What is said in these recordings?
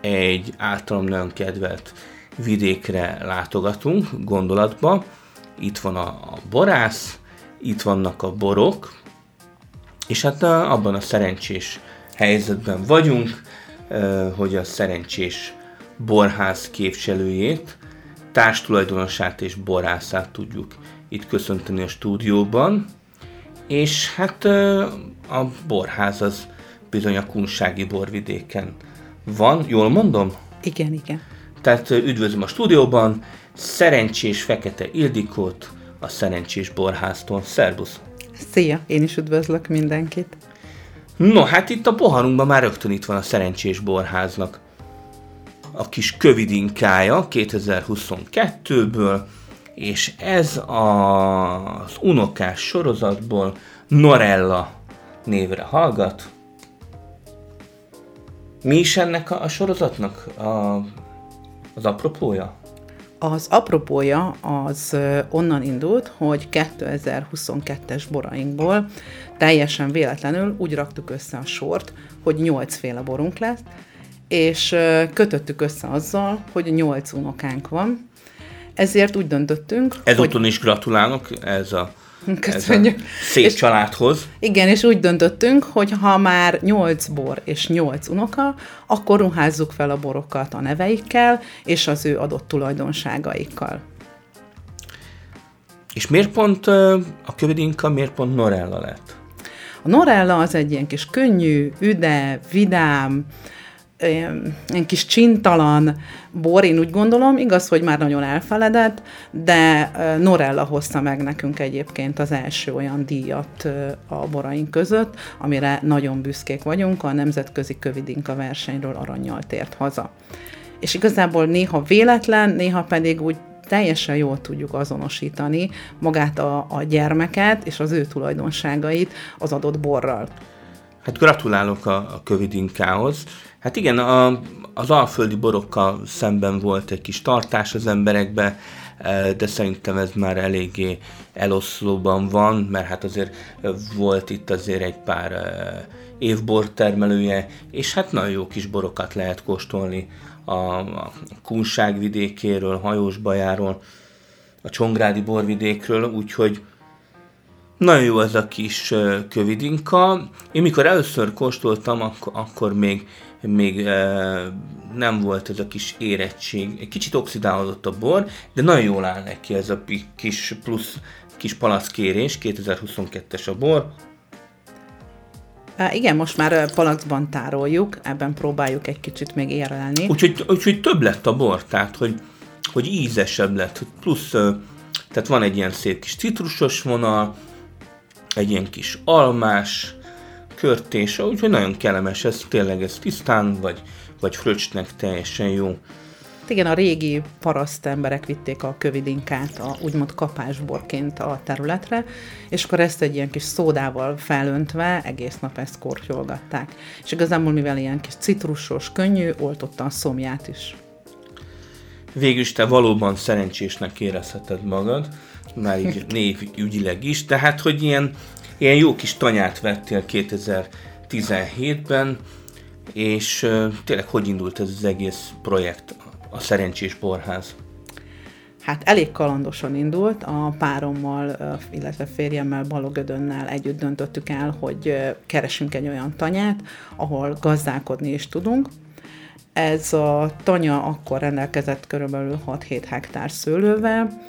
egy általam nagyon kedvelt vidékre látogatunk, gondolatba. Itt van a, borász, itt vannak a borok, és hát abban a szerencsés helyzetben vagyunk, hogy a szerencsés borház képviselőjét, társtulajdonosát és borászát tudjuk itt köszönteni a stúdióban. És hát a borház az bizony a kunsági borvidéken van, jól mondom? Igen, igen. Tehát üdvözlöm a stúdióban Szerencsés Fekete Ildikót, a Szerencsés Borháztól. Szerbusz! Szia, én is üdvözlök mindenkit. No, hát itt a poharunkban már rögtön itt van a Szerencsés Borháznak a kis kövidinkája 2022-ből, és ez az unokás sorozatból Norella névre hallgat. Mi is ennek a, a sorozatnak a, az apropója? Az apropója az onnan indult, hogy 2022-es borainkból teljesen véletlenül úgy raktuk össze a sort, hogy nyolcféle borunk lesz, és kötöttük össze azzal, hogy nyolc unokánk van. Ezért úgy döntöttünk, Ezúton hogy... is gratulálok, ez a Köszönjük. Szép és, családhoz. Igen, és úgy döntöttünk, hogy ha már nyolc bor és nyolc unoka, akkor ruházzuk fel a borokat a neveikkel és az ő adott tulajdonságaikkal. És miért pont a kövidinka, miért pont Norella lett? A Norella az egy ilyen kis könnyű, üde, vidám, ilyen kis csintalan bor, én úgy gondolom, igaz, hogy már nagyon elfeledett, de Norella hozta meg nekünk egyébként az első olyan díjat a boraink között, amire nagyon büszkék vagyunk, a Nemzetközi Kövidinka versenyről aranyjal tért haza. És igazából néha véletlen, néha pedig úgy teljesen jól tudjuk azonosítani magát a, a gyermeket és az ő tulajdonságait az adott borral. Hát gratulálok a, a kövidinkához. Hát igen, a, az alföldi borokkal szemben volt egy kis tartás az emberekbe, e, de szerintem ez már eléggé eloszlóban van, mert hát azért volt itt azért egy pár e, évbor termelője, és hát nagyon jó kis borokat lehet kóstolni a, a Kunság vidékéről, Hajósbajáról, a Csongrádi borvidékről, úgyhogy nagyon jó ez a kis kövidinka. Én mikor először kóstoltam, akkor, akkor még még e, nem volt ez a kis érettség. Egy kicsit oxidálódott a bor, de nagyon jól áll neki ez a kis plusz kis palackkérés, 2022-es a bor. Igen, most már palacban tároljuk, ebben próbáljuk egy kicsit még érlelni. Úgyhogy, úgyhogy több lett a bor, tehát hogy, hogy ízesebb lett, plusz tehát van egy ilyen szép kis citrusos vonal, egy ilyen kis almás, körtése, úgyhogy nagyon kellemes, ez tényleg ez tisztán, vagy, vagy fröccsnek teljesen jó. Igen, a régi paraszt emberek vitték a kövidinkát, a, úgymond kapásborként a területre, és akkor ezt egy ilyen kis szódával felöntve egész nap ezt kortyolgatták. És igazából, mivel ilyen kis citrusos, könnyű, oltotta a szomját is. Végülis te valóban szerencsésnek érezheted magad, már így névügyileg is, tehát hogy ilyen Ilyen jó kis tanyát vettél 2017-ben, és uh, tényleg hogy indult ez az egész projekt, a Szerencsés Borház? Hát elég kalandosan indult, a párommal, illetve férjemmel, Balogödönnel együtt döntöttük el, hogy keresünk egy olyan tanyát, ahol gazdálkodni is tudunk. Ez a tanya akkor rendelkezett körülbelül 6-7 hektár szőlővel,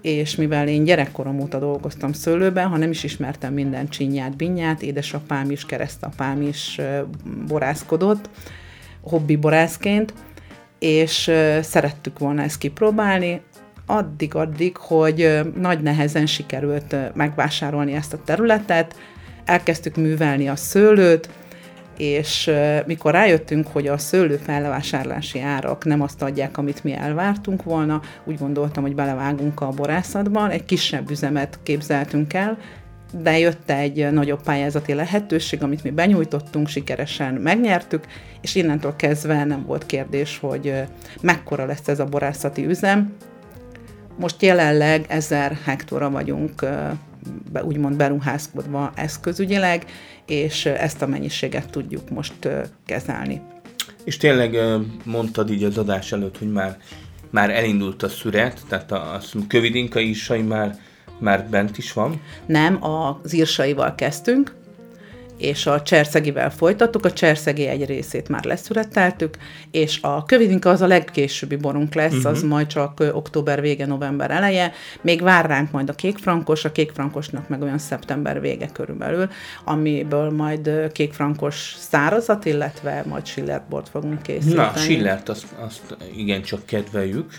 és mivel én gyerekkorom óta dolgoztam szőlőben, ha nem is ismertem minden csinyát, binyát, édesapám is, keresztapám is borászkodott, hobbi borászként, és szerettük volna ezt kipróbálni, addig-addig, hogy nagy nehezen sikerült megvásárolni ezt a területet, elkezdtük művelni a szőlőt, és mikor rájöttünk, hogy a szőlő felvásárlási árak nem azt adják, amit mi elvártunk volna, úgy gondoltam, hogy belevágunk a borászatban, egy kisebb üzemet képzeltünk el, de jött egy nagyobb pályázati lehetőség, amit mi benyújtottunk, sikeresen megnyertük, és innentől kezdve nem volt kérdés, hogy mekkora lesz ez a borászati üzem. Most jelenleg 1000 hektóra vagyunk úgymond beruházkodva eszközügyileg, és ezt a mennyiséget tudjuk most kezelni. És tényleg mondtad így az adás előtt, hogy már, már elindult a szüret, tehát a, a kövidinka is már, már bent is van? Nem, az írsaival kezdtünk, és a cserszegivel folytattuk, a cserszegi egy részét már leszületeltük, és a kövidinka az a legkésőbbi borunk lesz, uh-huh. az majd csak október vége, november eleje, még vár ránk majd a kékfrankos, a kékfrankosnak meg olyan szeptember vége körülbelül, amiből majd kékfrankos szárazat, illetve majd Schillert fogunk készíteni. Na, Schillert, azt, azt igencsak kedveljük.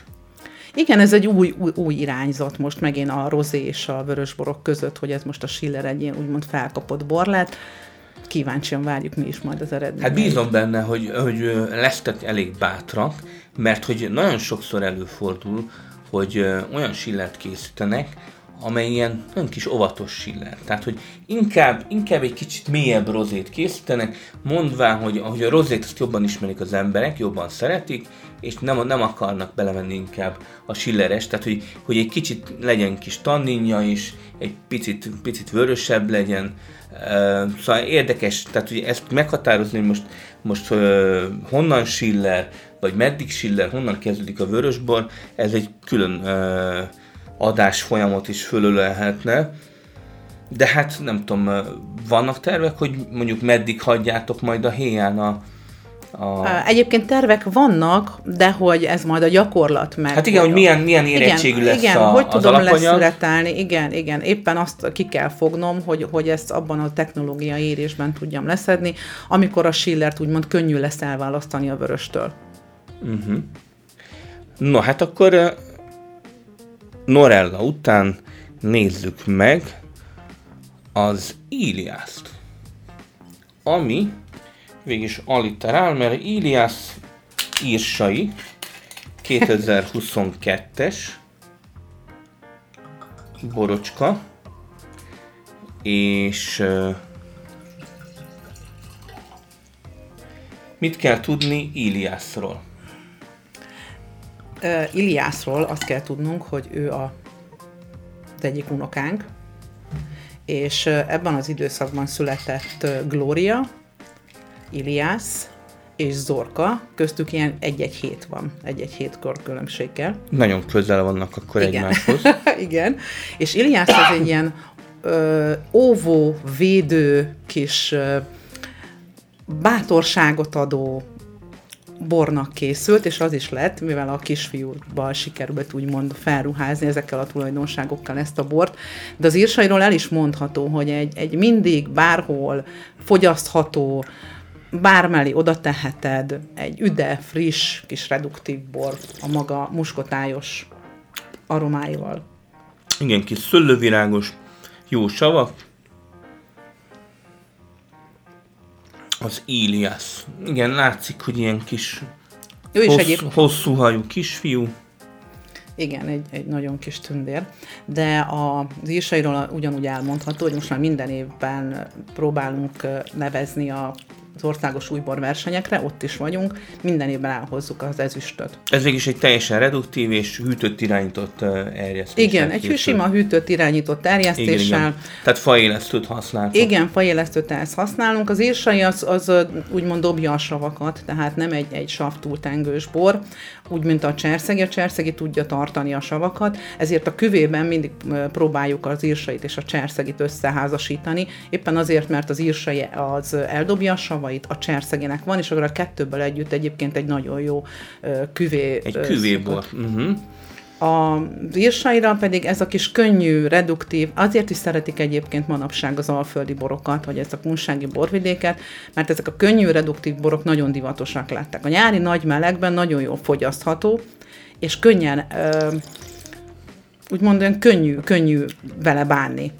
Igen, ez egy új, új, új irányzat most megint a rozé és a vörösborok között, hogy ez most a Schiller egy ilyen úgymond felkapott bor lett kíváncsian várjuk mi is majd az eredményt. Hát bízom benne, hogy, hogy lesztek elég bátrak, mert hogy nagyon sokszor előfordul, hogy olyan sillert készítenek, amely ilyen nagyon kis óvatos siller. Tehát, hogy inkább, inkább egy kicsit mélyebb rozét készítenek, mondván, hogy, hogy a rozét azt jobban ismerik az emberek, jobban szeretik, és nem, nem akarnak belevenni inkább a silleres, tehát hogy, hogy egy kicsit legyen kis tanninja is, egy picit, picit vörösebb legyen, szóval érdekes, tehát ugye ezt meghatározni, hogy most, most honnan Schiller, vagy meddig Schiller, honnan kezdődik a vörösbor, ez egy külön adás folyamot is fölölelhetne. De hát nem tudom, vannak tervek, hogy mondjuk meddig hagyjátok majd a héján a, a... Egyébként tervek vannak, de hogy ez majd a gyakorlat meg. Hát igen, hogy milyen, milyen érettségű igen, lesz igen, a, hogy tudom alapanyag. leszületelni, igen, igen. Éppen azt ki kell fognom, hogy, hogy ezt abban a technológiai érésben tudjam leszedni, amikor a Schillert úgymond könnyű lesz elválasztani a vöröstől. Uh-huh. No, hát akkor Norella után nézzük meg az Iliászt, ami végig alliterál, mert Ilias írsai 2022-es borocska, és mit kell tudni Iliasról? Uh, Iliászról azt kell tudnunk, hogy ő a, az egyik unokánk, és ebben az időszakban született Gloria, Iliász és Zorka, köztük ilyen egy-egy hét van, egy-egy hét kor különbséggel. Nagyon közel vannak akkor Igen. egymáshoz. Igen, és Iliász az egy ilyen ö, óvó, védő, kis ö, bátorságot adó, bornak készült, és az is lett, mivel a kisfiúval sikerült úgymond felruházni ezekkel a tulajdonságokkal ezt a bort, de az írsairól el is mondható, hogy egy, egy mindig, bárhol fogyasztható, bármeli oda teheted egy üde, friss, kis reduktív bor a maga muskotályos aromáival. Igen, kis szöllővirágos, jó savak, Az Ilias. Igen, látszik, hogy ilyen kis is hossz, egyéb... hosszú hajú kisfiú. Igen, egy, egy nagyon kis tündér. De az írsairól ugyanúgy elmondható, hogy most már minden évben próbálunk nevezni a az országos újbor versenyekre, ott is vagyunk, minden évben elhozzuk az ezüstöt. Ez végig egy teljesen reduktív és hűtött irányított erjesztés. Igen, egy sima hűtött irányított erjesztéssel. Igen, igen. Tehát faélesztőt használunk. Igen, faélesztőt ezt használunk. Az írsai az, az úgymond dobja a savakat, tehát nem egy, egy savtúltengős bor, úgy, mint a cserszegi. A cserszegi tudja tartani a savakat, ezért a küvében mindig próbáljuk az írsait és a cserszegit összeházasítani, éppen azért, mert az írsai az eldobja a savait, a cserszegének van, és akkor a kettőből együtt egyébként egy nagyon jó küvé. Egy küvébor. Uh-huh. A írsaira pedig ez a kis könnyű, reduktív, azért is szeretik egyébként manapság az alföldi borokat, vagy ezt a kunsági borvidéket, mert ezek a könnyű, reduktív borok nagyon divatosak lettek. A nyári nagy melegben nagyon jól fogyasztható, és könnyen, ö, úgymond olyan könnyű, könnyű vele bánni.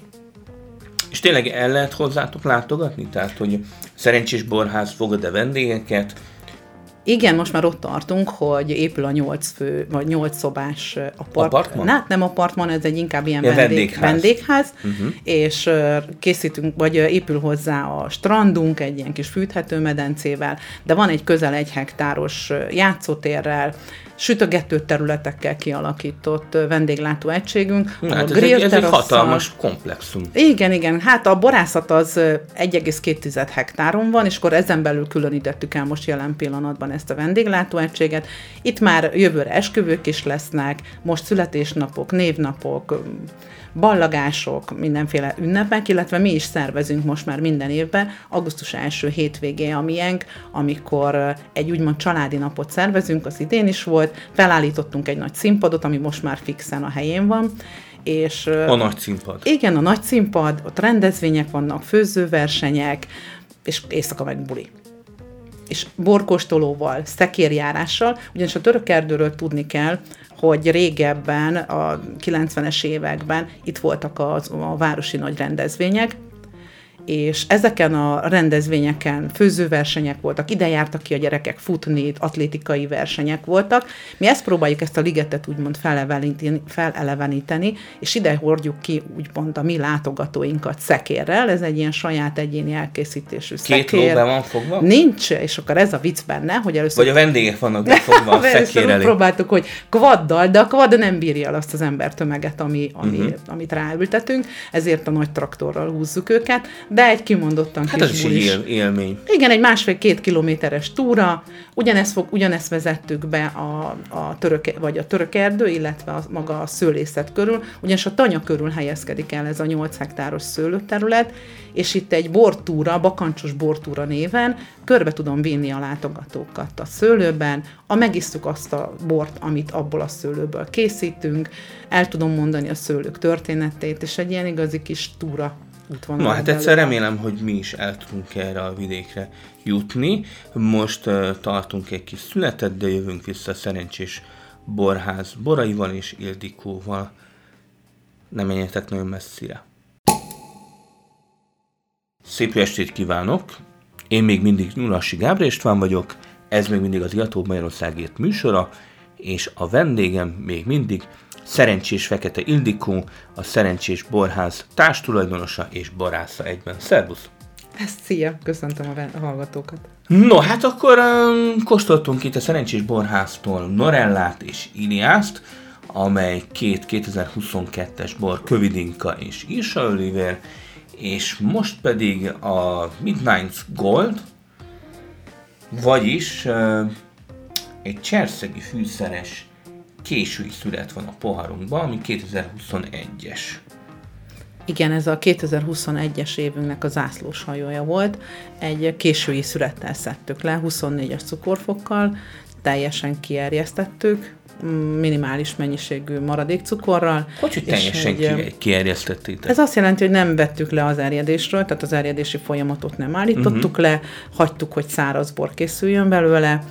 És tényleg el lehet hozzátok látogatni? Tehát, hogy szerencsés borház fogad-e vendégeket? Igen, most már ott tartunk, hogy épül a nyolc fő, vagy nyolc szobás apart... Apartman? Na, nem apartman, ez egy inkább ilyen Ja, vendég, vendégház. vendégház, Mhm. és készítünk, vagy épül hozzá a strandunk egy ilyen kis fűthetőmedencével, de van egy közel egy hektáros játszótérrel, sütögető területekkel kialakított vendéglátó egységünk, Na, ahol hát ez, egy, ez egy hatalmas komplexum. igen, igen. Hát a borászat az ö, 1,2 hektáron van, és akkor ezen belül különítettük el most jelen pillanatban ezt a vendéglátóegységet. Itt már jövőre esküvők is lesznek, most születésnapok, névnapok, ballagások, mindenféle ünnepek, illetve mi is szervezünk most már minden évben, augusztus első hétvégé a miénk, amikor egy úgymond családi napot szervezünk, az idén is volt, felállítottunk egy nagy színpadot, ami most már fixen a helyén van, és A nagy színpad. igen, a nagy színpad, ott rendezvények vannak, főzőversenyek, és éjszaka meg buli. És borkostolóval, szekérjárással, ugyanis a török erdőről tudni kell, hogy régebben, a 90-es években itt voltak az, a városi nagy rendezvények, és ezeken a rendezvényeken főzőversenyek voltak, ide jártak ki a gyerekek futni, atlétikai versenyek voltak. Mi ezt próbáljuk ezt a ligetet úgymond feleleveníteni, feleleveníteni és ide hordjuk ki úgymond a mi látogatóinkat szekérrel, ez egy ilyen saját egyéni elkészítésű Két ló szekér. be van fogva? Nincs, és akkor ez a vicc benne, hogy először Vagy a vendégek vannak befogva a szekér elé? próbáltuk, hogy kvaddal, de a kvad nem bírja el azt az embertömeget, ami, ami, uh-huh. amit ráültetünk, ezért a nagy traktorral húzzuk őket, de egy kimondottan Hát kis ez is egy bulis. él, élmény. Igen, egy másfél-két kilométeres túra, ugyanezt, fog, ugyanezt vezettük be a, a török, vagy a török erdő, illetve a, maga a szőlészet körül, ugyanis a tanya körül helyezkedik el ez a 8 hektáros szőlőterület, és itt egy bortúra, bakancsos bortúra néven körbe tudom vinni a látogatókat a szőlőben, a megisztuk azt a bort, amit abból a szőlőből készítünk, el tudom mondani a szőlők történetét, és egy ilyen igazi kis túra útvonal. Na hát egyszer remélem, hogy mi is el tudunk erre a vidékre jutni. Most uh, tartunk egy kis születet, de jövünk vissza szerencsés borház boraival és Ildikóval. Nem menjetek nagyon messzire. Szép estét kívánok! Én még mindig Nyulassi Gábor István vagyok, ez még mindig az Iató Magyarországért műsora, és a vendégem még mindig Szerencsés Fekete Ildikó, a Szerencsés Borház társtulajdonosa és barásza egyben. Szervusz! Szia, köszöntöm a, hallgatókat. No, hát akkor um, kóstoltunk itt a Szerencsés Borháztól Norellát és Iliászt, amely két 2022-es bor Kövidinka és Irsa Oliver, és most pedig a Midnight Gold, vagyis uh, egy cserszegi fűszeres késői szület van a poharunkban, ami 2021-es. Igen, ez a 2021-es évünknek a zászlós hajója volt. Egy késői születtel szedtük le, 24-es cukorfokkal, teljesen kierjesztettük, minimális mennyiségű maradékcukorral. Hogy, hogy és teljesen egy, kierjesztettétek? Ez azt jelenti, hogy nem vettük le az erjedésről, tehát az erjedési folyamatot nem állítottuk uh-huh. le, hagytuk, hogy száraz bor készüljön belőle,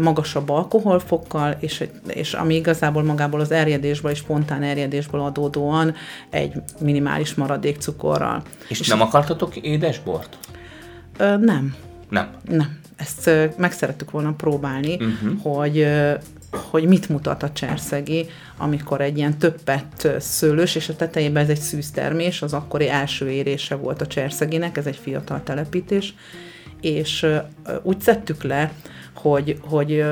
magasabb alkoholfokkal, és, és ami igazából magából az erjedésből és spontán erjedésből adódóan egy minimális maradék cukorral. És, és nem akartatok édesbort? Ö, nem, Nem. nem. Ezt meg szerettük volna próbálni, uh-huh. hogy hogy mit mutat a cserszegi, amikor egy ilyen többet szőlős, és a tetejében ez egy szűztermés, az akkori első érése volt a cserszeginek, ez egy fiatal telepítés, és úgy szedtük le, hogy, hogy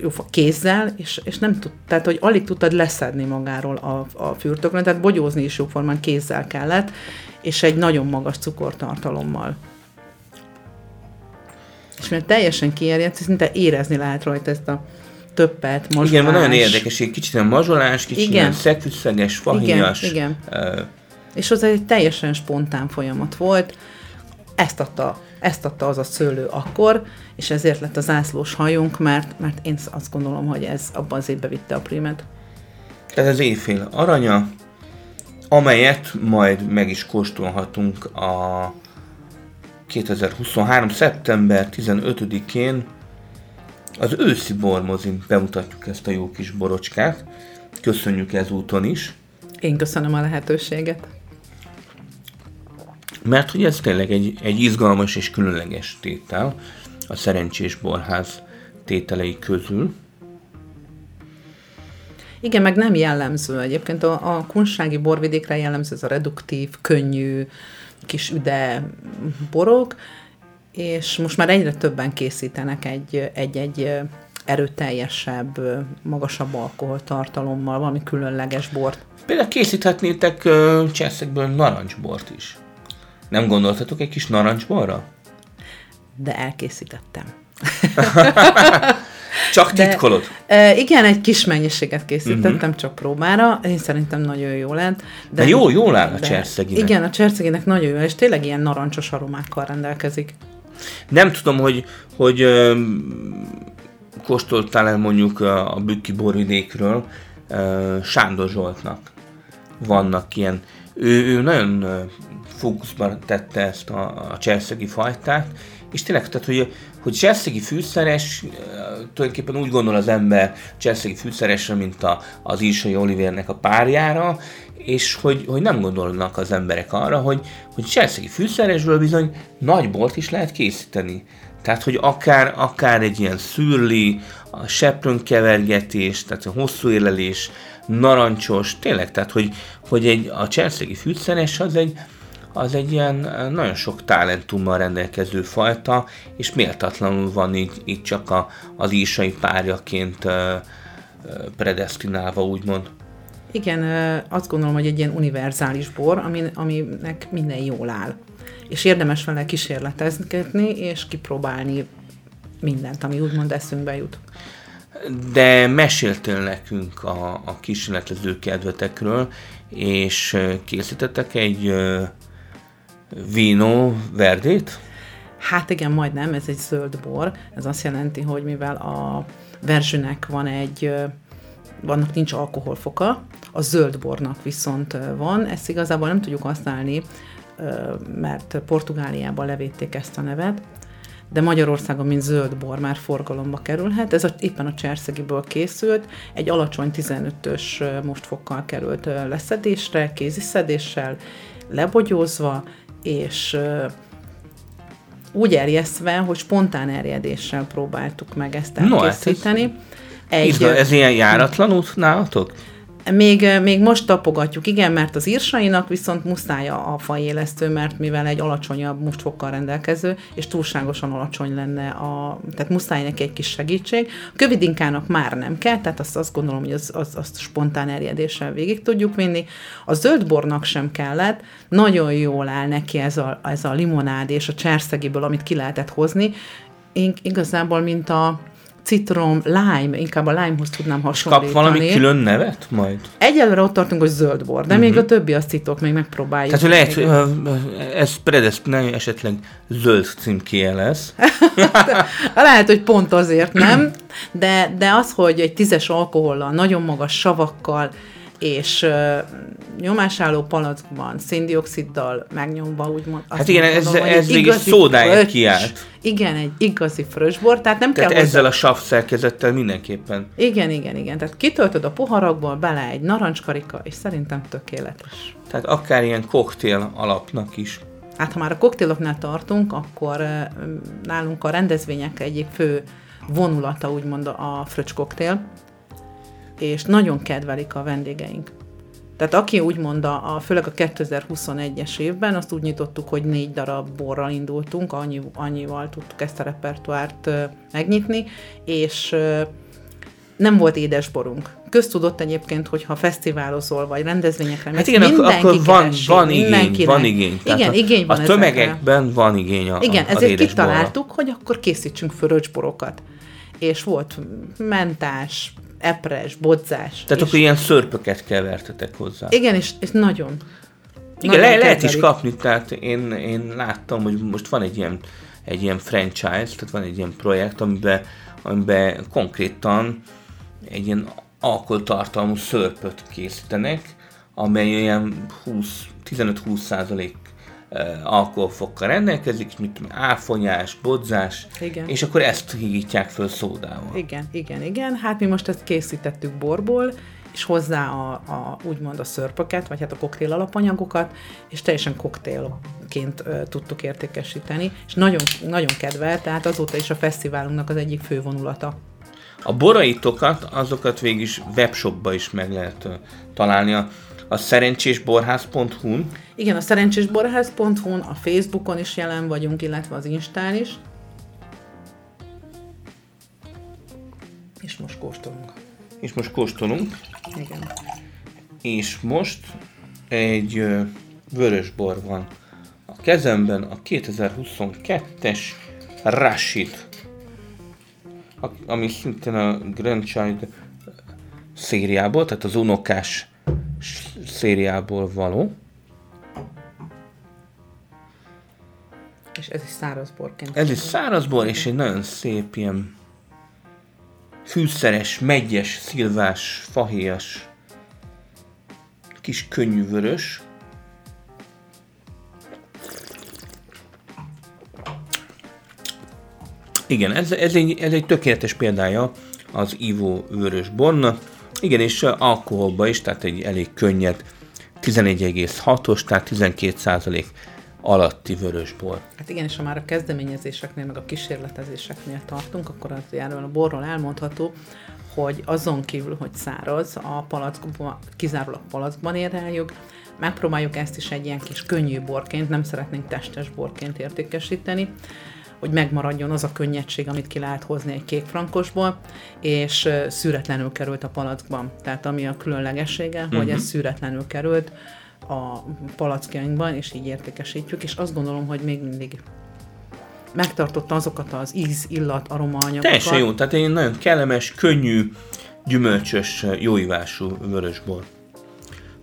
jófa kézzel, és, és nem tud, tehát hogy alig tudtad leszedni magáról a, a fürtökön, tehát bogyózni is jóformán kézzel kellett, és egy nagyon magas cukortartalommal. És mert teljesen kiérjedt, szinte érezni lehet rajta ezt a többet, mozgás. Igen, van nagyon érdekes, egy kicsit ilyen mazsolás, kicsit Igen. ilyen szegfűszeges, fahias. Igen, ö, És az egy teljesen spontán folyamat volt. Ezt adta, ezt adta az a szőlő akkor, és ezért lett a zászlós hajónk, mert, mert én azt gondolom, hogy ez abban az évben vitte a primet. Ez az éjfél aranya, amelyet majd meg is kóstolhatunk a 2023. szeptember 15-én az őszi bormozin bemutatjuk ezt a jó kis borocskát. Köszönjük ezúton is. Én köszönöm a lehetőséget. Mert hogy ez tényleg egy, egy izgalmas és különleges tétel a szerencsés borház tételei közül. Igen, meg nem jellemző. Egyébként a, a kunsági borvidékre jellemző ez a reduktív, könnyű, kis üde borok, és most már egyre többen készítenek egy, egy-egy erőteljesebb, magasabb alkoholtartalommal, valami különleges bort. Például készíthetnétek cserszekből narancsbort is. Nem gondoltatok egy kis narancsborra? De elkészítettem. Csak titkolod? De, igen, egy kis mennyiséget készítettem uh-huh. csak próbára, én szerintem nagyon jó lett. De, de jó, jól áll a cserszeginek. Igen, a cserszeginek nagyon jó, és tényleg ilyen narancsos aromákkal rendelkezik. Nem tudom, hogy, hogy kóstoltál el mondjuk a Bükki borvidékről Sándor Zsoltnak. Vannak ilyen, ő, ő nagyon fókuszban tette ezt a, a cserszegi fajtát, és tényleg, tehát, hogy, hogy cserszegi fűszeres, tulajdonképpen úgy gondol az ember cserszegi fűszeresre, mint a, az Írsai Olivernek a párjára, és hogy, hogy nem gondolnak az emberek arra, hogy, hogy cserszegi fűszeresből bizony nagy bort is lehet készíteni. Tehát, hogy akár, akár egy ilyen szürli, a seprön kevergetés, tehát a hosszú élelés, narancsos, tényleg, tehát, hogy, hogy egy, a cserszegi fűszeres az egy, az egy ilyen nagyon sok talentummal rendelkező fajta, és méltatlanul van így, így csak a, az ísai párjaként uh, predestinálva, úgymond. Igen, azt gondolom, hogy egy ilyen univerzális bor, aminek minden jól áll és érdemes vele kísérletezni, és kipróbálni mindent, ami úgymond eszünkbe jut. De meséltél nekünk a, a kísérletező kedvetekről, és készítettek egy vino verdét? Hát igen, majdnem, ez egy zöld bor. Ez azt jelenti, hogy mivel a verzsőnek van egy, vannak nincs alkoholfoka, a zöld bornak viszont van, ezt igazából nem tudjuk használni mert Portugáliában levédték ezt a nevet, de Magyarországon, mint zöld bor már forgalomba kerülhet. Ez a, éppen a cserszegiből készült, egy alacsony 15-ös mostfokkal került leszedésre, kéziszedéssel, lebogyózva, és úgy erjesztve, hogy spontán erjedéssel próbáltuk meg ezt elkészíteni. No, hát ez, egy, ez ilyen járatlan út nálatok? Még, még most tapogatjuk, igen, mert az írsainak viszont muszáj a fajélesztő, mert mivel egy alacsonyabb mustfokkal rendelkező, és túlságosan alacsony lenne, a, tehát muszáj neki egy kis segítség. A kövidinkának már nem kell, tehát azt, azt gondolom, hogy az, az, azt spontán erjedéssel végig tudjuk vinni. A zöldbornak sem kellett, nagyon jól áll neki ez a, ez a limonád és a cserszegiből, amit ki lehetett hozni, Én igazából, mint a, citrom, lime, inkább a limehoz tudnám hasonlítani. Kap valami külön nevet majd? Egyelőre ott tartunk, hogy zöld bor, de uh-huh. még a többi azt titok, még megpróbáljuk. Tehát, lehet, hogy ez predestinálja esetleg zöld címkéje lesz. lehet, hogy pont azért nem, de, de az, hogy egy tízes alkohollal, nagyon magas savakkal, és nyomásálló palackban, széndioksziddal megnyomva, úgymond. Hát igen, ez, mondom, ez végig szódáját kiállt. Igen, egy igazi frösbor, tehát nem tehát kell ezzel hozzá... a sav szerkezettel mindenképpen. Igen, igen, igen. Tehát kitöltöd a poharakból, bele egy narancskarika, és szerintem tökéletes. Tehát akár ilyen koktél alapnak is. Hát ha már a koktéloknál tartunk, akkor nálunk a rendezvények egyik fő vonulata, úgymond a fröccs koktél, és nagyon kedvelik a vendégeink. Tehát aki úgy mondta, a, főleg a 2021-es évben, azt úgy nyitottuk, hogy négy darab borral indultunk, annyi, annyival tudtuk ezt a repertoárt uh, megnyitni, és uh, nem volt édesborunk. Köztudott egyébként, hogy ha fesztiválozol, vagy rendezvényekre hát igen, akkor van, keresi, van igény, van igény. Tehát igen, a, igény van A tömegekben ezekre. van igény a Igen, az ezért kitaláltuk, hogy akkor készítsünk föröcsborokat. És volt mentás, epres, bodzás. Tehát és... akkor ilyen szörpöket kevertetek hozzá. Igen, és, és nagyon. Igen, le, lehet is kapni, tehát én, én láttam, hogy most van egy ilyen, egy ilyen franchise, tehát van egy ilyen projekt, amiben, amiben konkrétan egy ilyen alkoholtartalmú szörpöt készítenek, amely ilyen 15-20 százalék alkoholfokkal rendelkezik, mint áfonyás, bodzás, igen. és akkor ezt hígítják föl szódával. Igen, igen, igen. Hát mi most ezt készítettük borból, és hozzá a, a úgymond a szörpöket, vagy hát a koktél alapanyagokat, és teljesen koktélként ö, tudtuk értékesíteni, és nagyon, nagyon kedvel, tehát azóta is a fesztiválunknak az egyik fő vonulata. A boraitokat, azokat végig is webshopba is meg lehet ö, találni a, a szerencsésborház.hu-n. Igen, a szerencsésborház.hu-n, a Facebookon is jelen vagyunk, illetve az Instán is. És most kóstolunk. És most kóstolunk. Igen. És most egy vörös bor van a kezemben, a 2022-es Rashid, ami szintén a Grandchild szériából, tehát az unokás szériából való. És ez is száraz borként. Ez is száraz bor, és egy nagyon szép ilyen fűszeres, megyes, szilvás, fahéjas, kis könnyű vörös. Igen, ez, ez, egy, ez egy tökéletes példája az ivó vörös bornak. Igen, és alkoholba is, tehát egy elég könnyed 11,6-os, tehát 12% alatti vörös bor. Hát igen, és ha már a kezdeményezéseknél, meg a kísérletezéseknél tartunk, akkor az erről a borról elmondható, hogy azon kívül, hogy száraz, a palackban, kizárólag palackban éreljük, megpróbáljuk ezt is egy ilyen kis könnyű borként, nem szeretnénk testes borként értékesíteni, hogy megmaradjon az a könnyedség, amit ki lehet hozni egy kékfrankosból, és ö, szűretlenül került a palackban. Tehát ami a különlegessége, uh-huh. hogy ez szűretlenül került a palackjainkban, és így értékesítjük, és azt gondolom, hogy még mindig megtartotta azokat az íz, illat, aromaanyagokat. Teljesen jó, tehát egy nagyon kellemes, könnyű, gyümölcsös, jóívású vörösbor.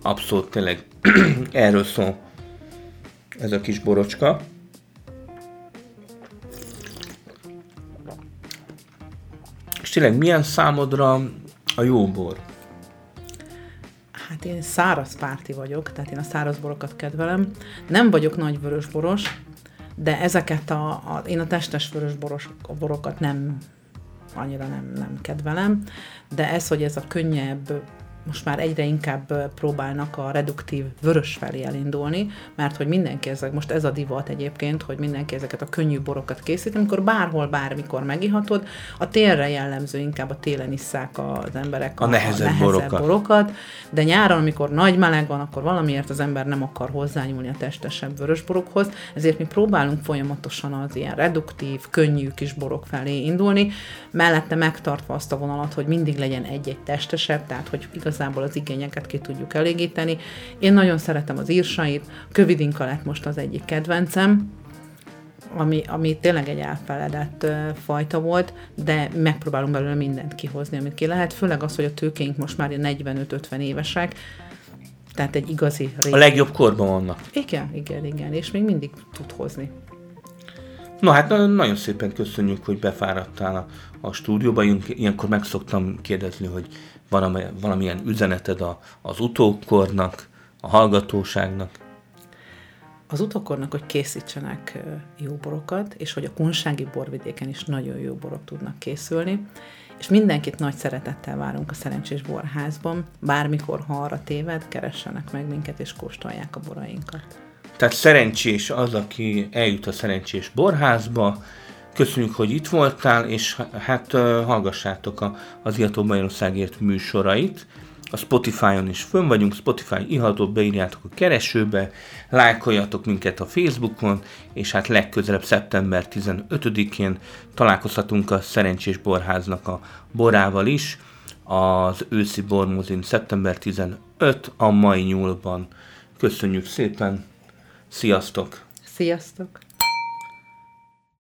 Abszolút tényleg erről szól ez a kis borocska. És tényleg milyen számodra a jó bor? Hát én száraz párti vagyok, tehát én a száraz borokat kedvelem. Nem vagyok nagy vörösboros, de ezeket a, a én a testes vörösboros a borokat nem annyira nem, nem kedvelem, de ez, hogy ez a könnyebb, most már egyre inkább próbálnak a reduktív vörös felé elindulni, mert hogy mindenki ezek, most ez a divat egyébként, hogy mindenki ezeket a könnyű borokat készít, amikor bárhol, bármikor megihatod, a télre jellemző, inkább a télen isszák az emberek A nehezebb borokat. borokat, de nyáron, amikor nagy meleg van, akkor valamiért az ember nem akar hozzányúlni a testesebb vörösborokhoz, ezért mi próbálunk folyamatosan az ilyen reduktív, könnyű kis borok felé indulni, mellette megtartva azt a vonalat, hogy mindig legyen egy-egy testesebb, tehát hogy igazából az igényeket ki tudjuk elégíteni. Én nagyon szeretem az írsait, kövidinka lett most az egyik kedvencem, ami, ami tényleg egy elfeledett ö, fajta volt, de megpróbálunk belőle mindent kihozni, amit ki lehet, főleg az, hogy a tőkéink most már ilyen 45-50 évesek, tehát egy igazi A régi. legjobb korban vannak. Igen, igen, igen, és még mindig tud hozni. Na hát na- nagyon szépen köszönjük, hogy befáradtál a, a stúdióba. Ilyen- Ilyenkor meg szoktam kérdezni, hogy valamilyen üzeneted a, az utókornak, a hallgatóságnak. Az utókornak, hogy készítsenek jó borokat, és hogy a kunsági borvidéken is nagyon jó borok tudnak készülni, és mindenkit nagy szeretettel várunk a Szerencsés Borházban, bármikor, ha arra téved, keressenek meg minket, és kóstolják a borainkat. Tehát szerencsés az, aki eljut a szerencsés borházba. Köszönjük, hogy itt voltál, és hát hallgassátok a, az Iható Magyarországért műsorait. A Spotify-on is fönn vagyunk, Spotify ihatót beírjátok a keresőbe, lájkoljatok minket a Facebookon, és hát legközelebb szeptember 15-én találkozhatunk a Szerencsés Borháznak a borával is, az őszi bormozin szeptember 15 a mai nyúlban. Köszönjük szépen, sziasztok! Sziasztok!